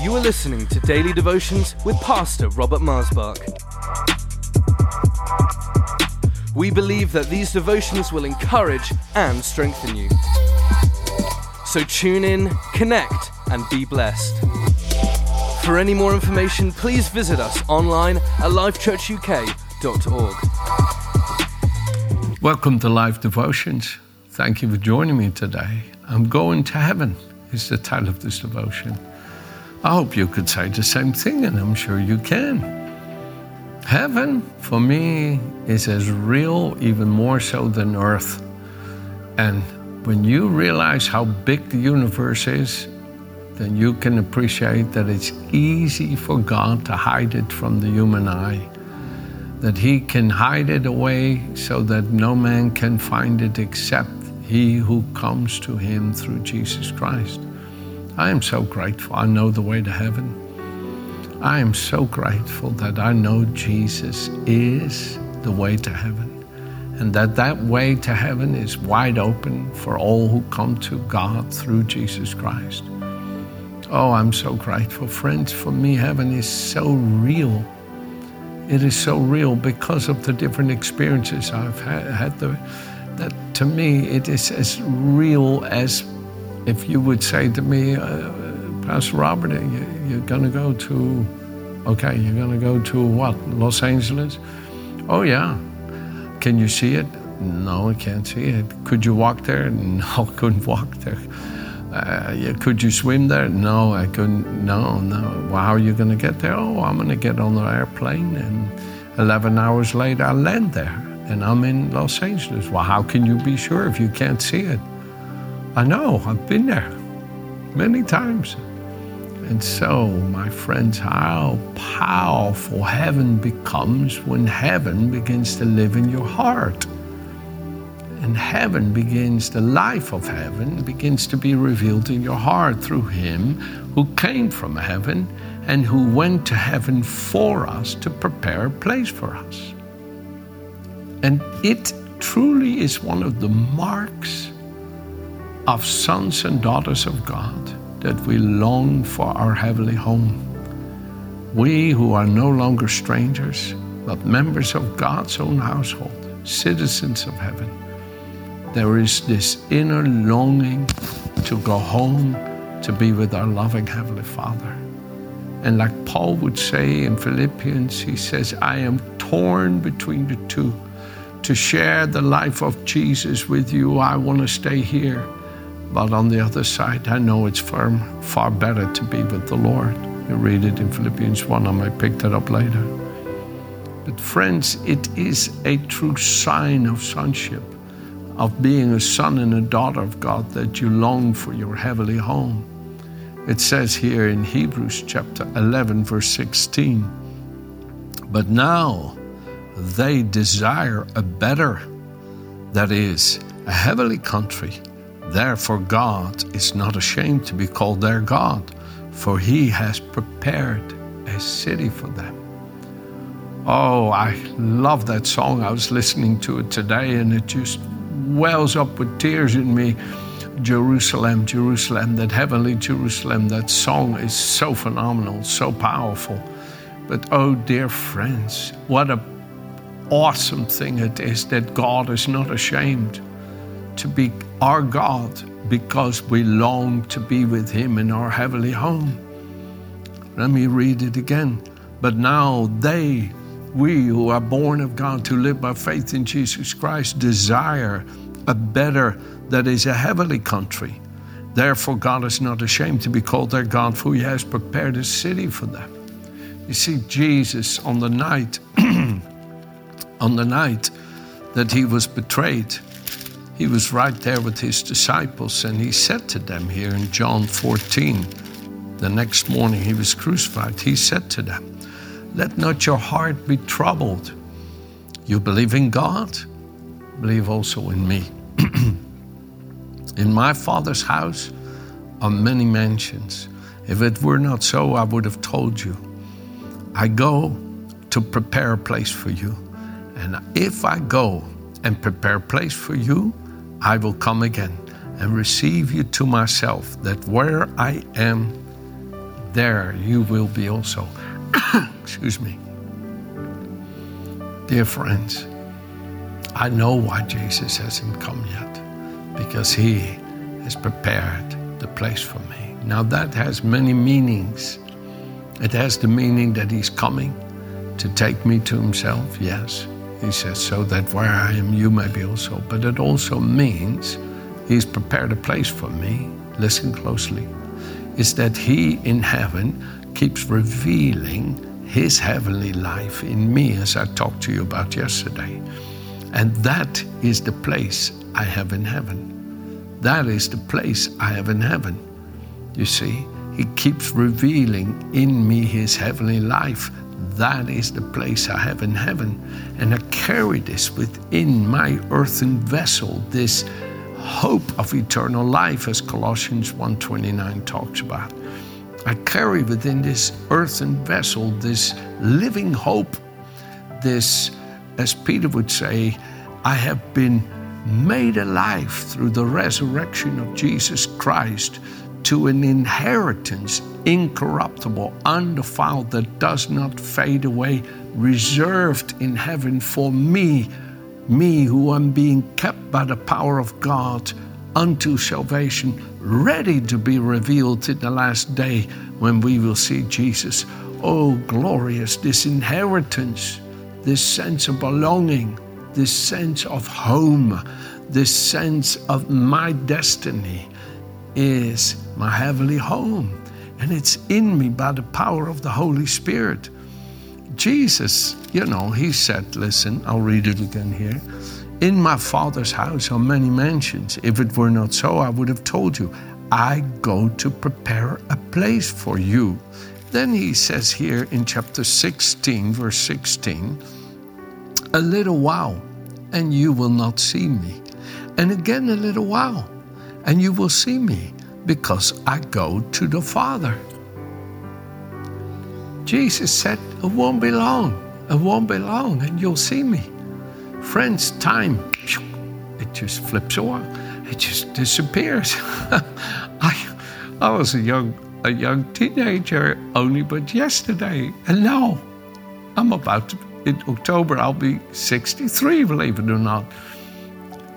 You are listening to Daily Devotions with Pastor Robert Maasbach. We believe that these devotions will encourage and strengthen you. So tune in, connect, and be blessed. For any more information, please visit us online at lifechurchuk.org. Welcome to Life Devotions. Thank you for joining me today. I'm going to heaven is the title of this devotion. I hope you could say the same thing, and I'm sure you can. Heaven, for me, is as real, even more so than earth. And when you realize how big the universe is, then you can appreciate that it's easy for God to hide it from the human eye. That He can hide it away so that no man can find it except He who comes to Him through Jesus Christ. I am so grateful. I know the way to heaven. I am so grateful that I know Jesus is the way to heaven and that that way to heaven is wide open for all who come to God through Jesus Christ. Oh, I'm so grateful. Friends, for me, heaven is so real. It is so real because of the different experiences I've had. had the, that to me, it is as real as if you would say to me, uh, Pastor Robert, you, you're going to go to, okay, you're going to go to what, Los Angeles? Oh, yeah. Can you see it? No, I can't see it. Could you walk there? No, I couldn't walk there. Uh, could you swim there? No, I couldn't. No, no. Well, how are you going to get there? Oh, I'm going to get on the airplane, and 11 hours later, I land there, and I'm in Los Angeles. Well, how can you be sure if you can't see it? I know, I've been there many times. And so, my friends, how powerful heaven becomes when heaven begins to live in your heart. And heaven begins, the life of heaven begins to be revealed in your heart through Him who came from heaven and who went to heaven for us to prepare a place for us. And it truly is one of the marks of sons and daughters of God that we long for our heavenly home. We who are no longer strangers, but members of God's own household, citizens of heaven, there is this inner longing to go home to be with our loving Heavenly Father. And like Paul would say in Philippians, he says, I am torn between the two. To share the life of Jesus with you, I want to stay here but on the other side, I know it's far, far better to be with the Lord. You read it in Philippians 1, I might pick that up later. But, friends, it is a true sign of sonship, of being a son and a daughter of God, that you long for your heavenly home. It says here in Hebrews chapter 11, verse 16, but now they desire a better, that is, a heavenly country Therefore, God is not ashamed to be called their God, for he has prepared a city for them. Oh, I love that song. I was listening to it today and it just wells up with tears in me. Jerusalem, Jerusalem, that heavenly Jerusalem, that song is so phenomenal, so powerful. But oh, dear friends, what a awesome thing it is that God is not ashamed to be our God because we long to be with Him in our heavenly home. Let me read it again. But now they, we who are born of God to live by faith in Jesus Christ, desire a better, that is a heavenly country. Therefore, God is not ashamed to be called their God, for He has prepared a city for them. You see, Jesus on the night, on the night that He was betrayed, he was right there with his disciples, and he said to them here in John 14, the next morning he was crucified, he said to them, Let not your heart be troubled. You believe in God, believe also in me. in my Father's house are many mansions. If it were not so, I would have told you. I go to prepare a place for you. And if I go and prepare a place for you, I will come again and receive you to myself, that where I am, there you will be also. Excuse me. Dear friends, I know why Jesus hasn't come yet, because he has prepared the place for me. Now, that has many meanings. It has the meaning that he's coming to take me to himself, yes. He says, so that where I am, you may be also. But it also means he's prepared a place for me. Listen closely. Is that he in heaven keeps revealing his heavenly life in me, as I talked to you about yesterday. And that is the place I have in heaven. That is the place I have in heaven. You see, He keeps revealing in me His heavenly life. That is the place I have in heaven. And I carry this within my earthen vessel, this hope of eternal life, as Colossians 1.29 talks about. I carry within this earthen vessel this living hope, this, as Peter would say, I have been made alive through the resurrection of Jesus Christ to an inheritance incorruptible, undefiled, that does not fade away, reserved in heaven for me, me who am being kept by the power of God unto salvation, ready to be revealed in the last day when we will see Jesus. Oh, glorious, this inheritance, this sense of belonging, this sense of home, this sense of my destiny is my heavenly home. And it's in me by the power of the Holy Spirit. Jesus, you know, he said, listen, I'll read it again here. In my Father's house are many mansions. If it were not so, I would have told you. I go to prepare a place for you. Then he says here in chapter 16, verse 16, a little while, and you will not see me. And again, a little while, and you will see me, because I go to the Father. Jesus said, It won't be long. It won't be long, and you'll see me. Friends, time, it just flips away. It just disappears. I, I was a young, a young teenager only but yesterday, and now I'm about to, in October, I'll be 63, believe it or not.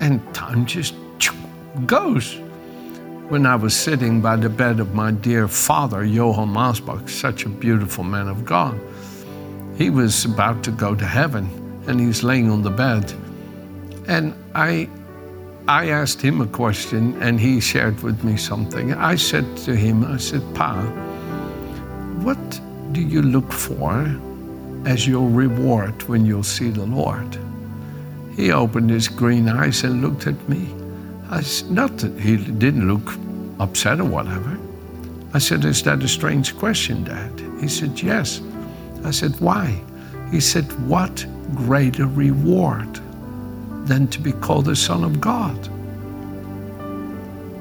And time just goes. When I was sitting by the bed of my dear father, Johann Maasbach, such a beautiful man of God, he was about to go to heaven and he's laying on the bed. And I, I asked him a question, and he shared with me something. I said to him, I said, Pa, what do you look for as your reward when you'll see the Lord? He opened his green eyes and looked at me. I said, not that he didn't look upset or whatever. I said, Is that a strange question, Dad? He said, Yes. I said, Why? He said, What greater reward than to be called the Son of God?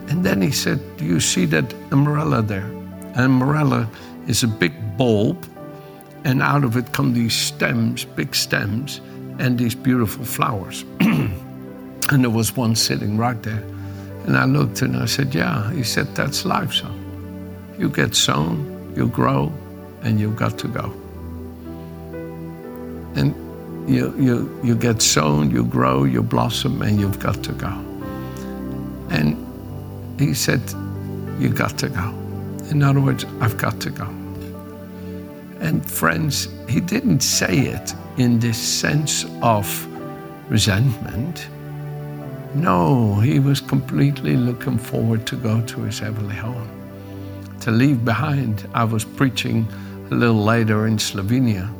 And then he said, Do you see that umbrella there? An umbrella is a big bulb, and out of it come these stems, big stems, and these beautiful flowers. and there was one sitting right there. And I looked and I said, Yeah. He said, That's life, son. You get sown, you grow, and you've got to go. And you, you, you get sown, you grow, you blossom, and you've got to go. And he said, You got to go. In other words, I've got to go. And friends, he didn't say it in this sense of resentment. No, he was completely looking forward to go to his heavenly home. To leave behind, I was preaching a little later in Slovenia,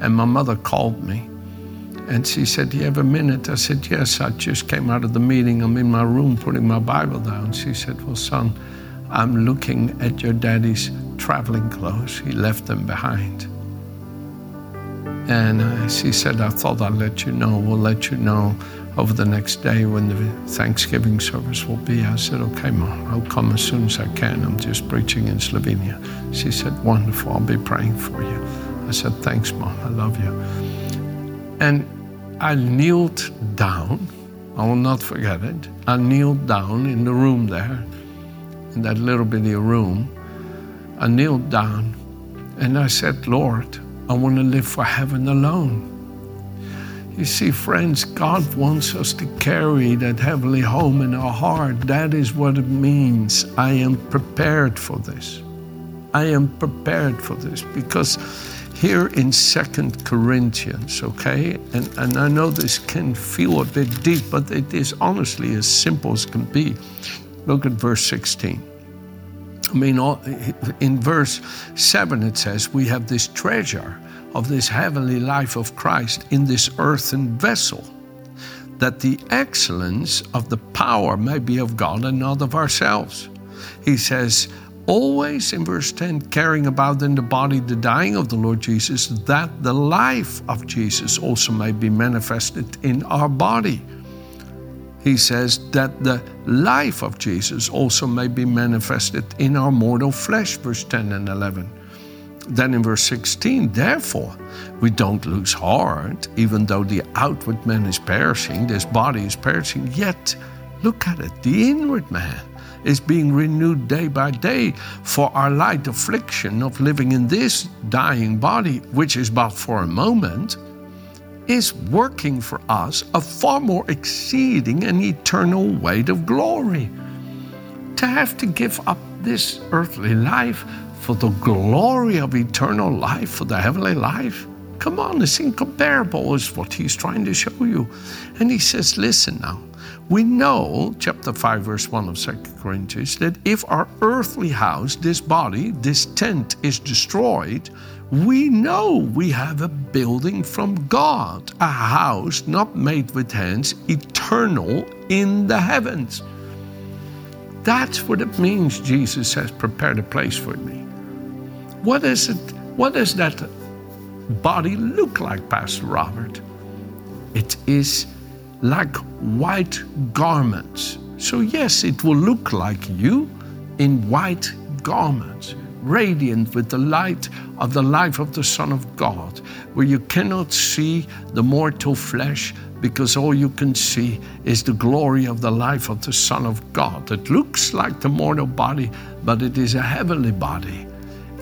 and my mother called me. And she said, Do you have a minute? I said, Yes, I just came out of the meeting. I'm in my room putting my Bible down. She said, Well, son, I'm looking at your daddy's traveling clothes. He left them behind. And uh, she said, I thought I'd let you know. We'll let you know over the next day when the Thanksgiving service will be. I said, Okay, Mom, I'll come as soon as I can. I'm just preaching in Slovenia. She said, Wonderful. I'll be praying for you. I said, Thanks, Mom. I love you. And I kneeled down. I will not forget it. I kneeled down in the room there, in that little bitty room. I kneeled down and I said, Lord, I want to live for heaven alone. You see, friends, God wants us to carry that heavenly home in our heart. That is what it means. I am prepared for this. I am prepared for this because here in Second Corinthians, okay, and, and I know this can feel a bit deep, but it is honestly as simple as can be. Look at verse 16. I mean, in verse 7, it says, We have this treasure of this heavenly life of Christ in this earthen vessel, that the excellence of the power may be of God and not of ourselves. He says, always in verse 10 carrying about in the body the dying of the Lord Jesus, that the life of Jesus also may be manifested in our body. He says that the life of Jesus also may be manifested in our mortal flesh, verse 10 and 11. Then in verse 16, therefore, we don't lose heart, even though the outward man is perishing, this body is perishing, yet look at it, the inward man is being renewed day by day for our light affliction of living in this dying body, which is but for a moment, is working for us a far more exceeding and eternal weight of glory. To have to give up this earthly life for the glory of eternal life, for the heavenly life, come on, it's incomparable, is what he's trying to show you. And he says, listen now, we know, chapter 5, verse 1 of 2 Corinthians, that if our earthly house, this body, this tent is destroyed, we know we have a building from God, a house not made with hands, eternal in the heavens. That's what it means Jesus has prepared a place for me. What is it? What does that body look like, Pastor Robert? It is like white garments. So, yes, it will look like you in white garments, radiant with the light of the life of the Son of God, where you cannot see the mortal flesh because all you can see is the glory of the life of the Son of God. It looks like the mortal body, but it is a heavenly body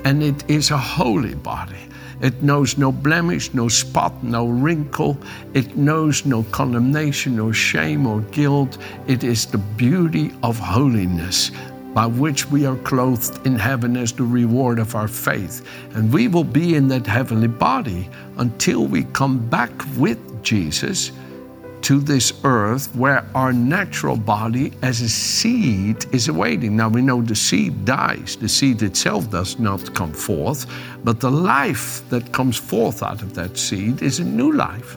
and it is a holy body. It knows no blemish, no spot, no wrinkle. It knows no condemnation, no shame or guilt. It is the beauty of holiness by which we are clothed in heaven as the reward of our faith. And we will be in that heavenly body until we come back with Jesus to this earth where our natural body as a seed is awaiting. Now we know the seed dies, the seed itself does not come forth, but the life that comes forth out of that seed is a new life.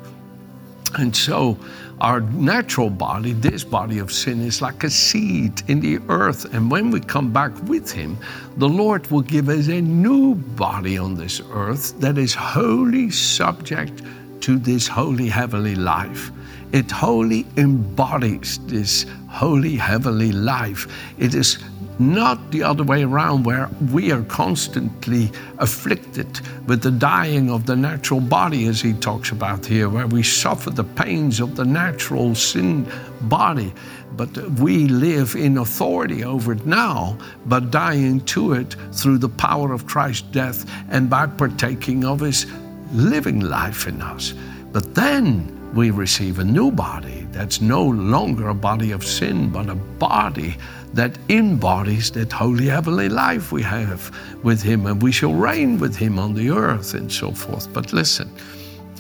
And so our natural body, this body of sin, is like a seed in the earth. And when we come back with Him, the Lord will give us a new body on this earth that is wholly subject to this holy heavenly life. It wholly embodies this holy heavenly life. It is not the other way around, where we are constantly afflicted with the dying of the natural body, as he talks about here, where we suffer the pains of the natural sin body. But we live in authority over it now, but dying to it through the power of Christ's death and by partaking of his living life in us. But then we receive a new body that's no longer a body of sin, but a body that embodies that holy heavenly life we have with Him, and we shall reign with Him on the earth and so forth. But listen,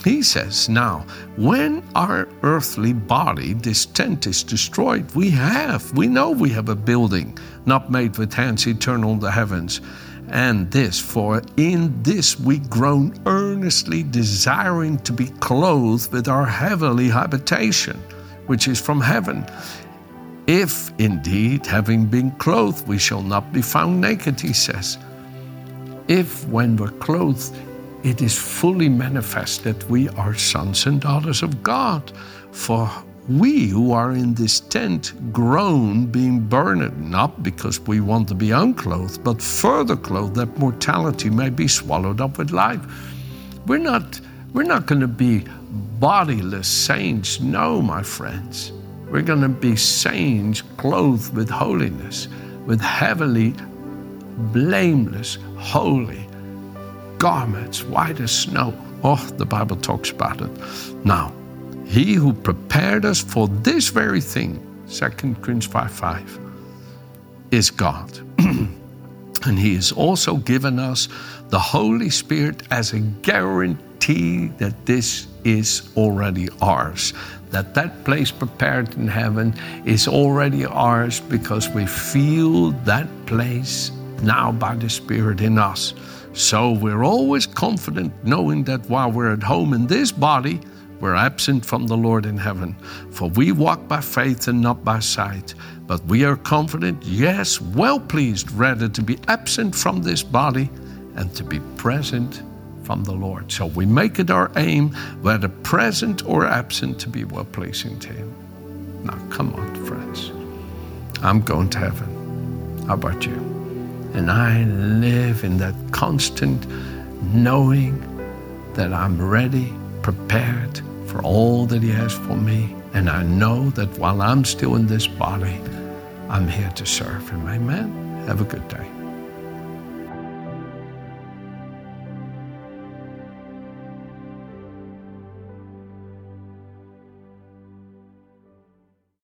he says, now, when our earthly body, this tent is destroyed, we have, we know we have a building not made with hands, eternal in the heavens and this, for in this we groan earnestly, desiring to be clothed with our heavenly habitation, which is from heaven. If indeed, having been clothed, we shall not be found naked, he says. If, when we're clothed, it is fully manifest that we are sons and daughters of God. For we who are in this tent groan, being burned, not because we want to be unclothed, but further clothed that mortality may be swallowed up with life. We're not, we're not going to be bodiless saints. No, my friends. We're going to be saints clothed with holiness, with heavenly blameless, holy garments, white as snow. Oh, the Bible talks about it. Now, he who prepared us for this very thing, 2 Corinthians 5 5, is God. and he has also given us the Holy Spirit as a guarantee that this is already ours. That that place prepared in heaven is already ours because we feel that place now by the Spirit in us. So we're always confident knowing that while we're at home in this body, we're absent from the Lord in heaven. For we walk by faith and not by sight. But we are confident, yes, well pleased, rather to be absent from this body and to be present from the Lord. So we make it our aim, whether present or absent, to be well pleasing to Him. Now, come on, friends. I'm going to heaven. How about you? And I live in that constant knowing that I'm ready, prepared for all that He has for me. And I know that while I'm still in this body, I'm here to serve Him. Amen. Have a good day.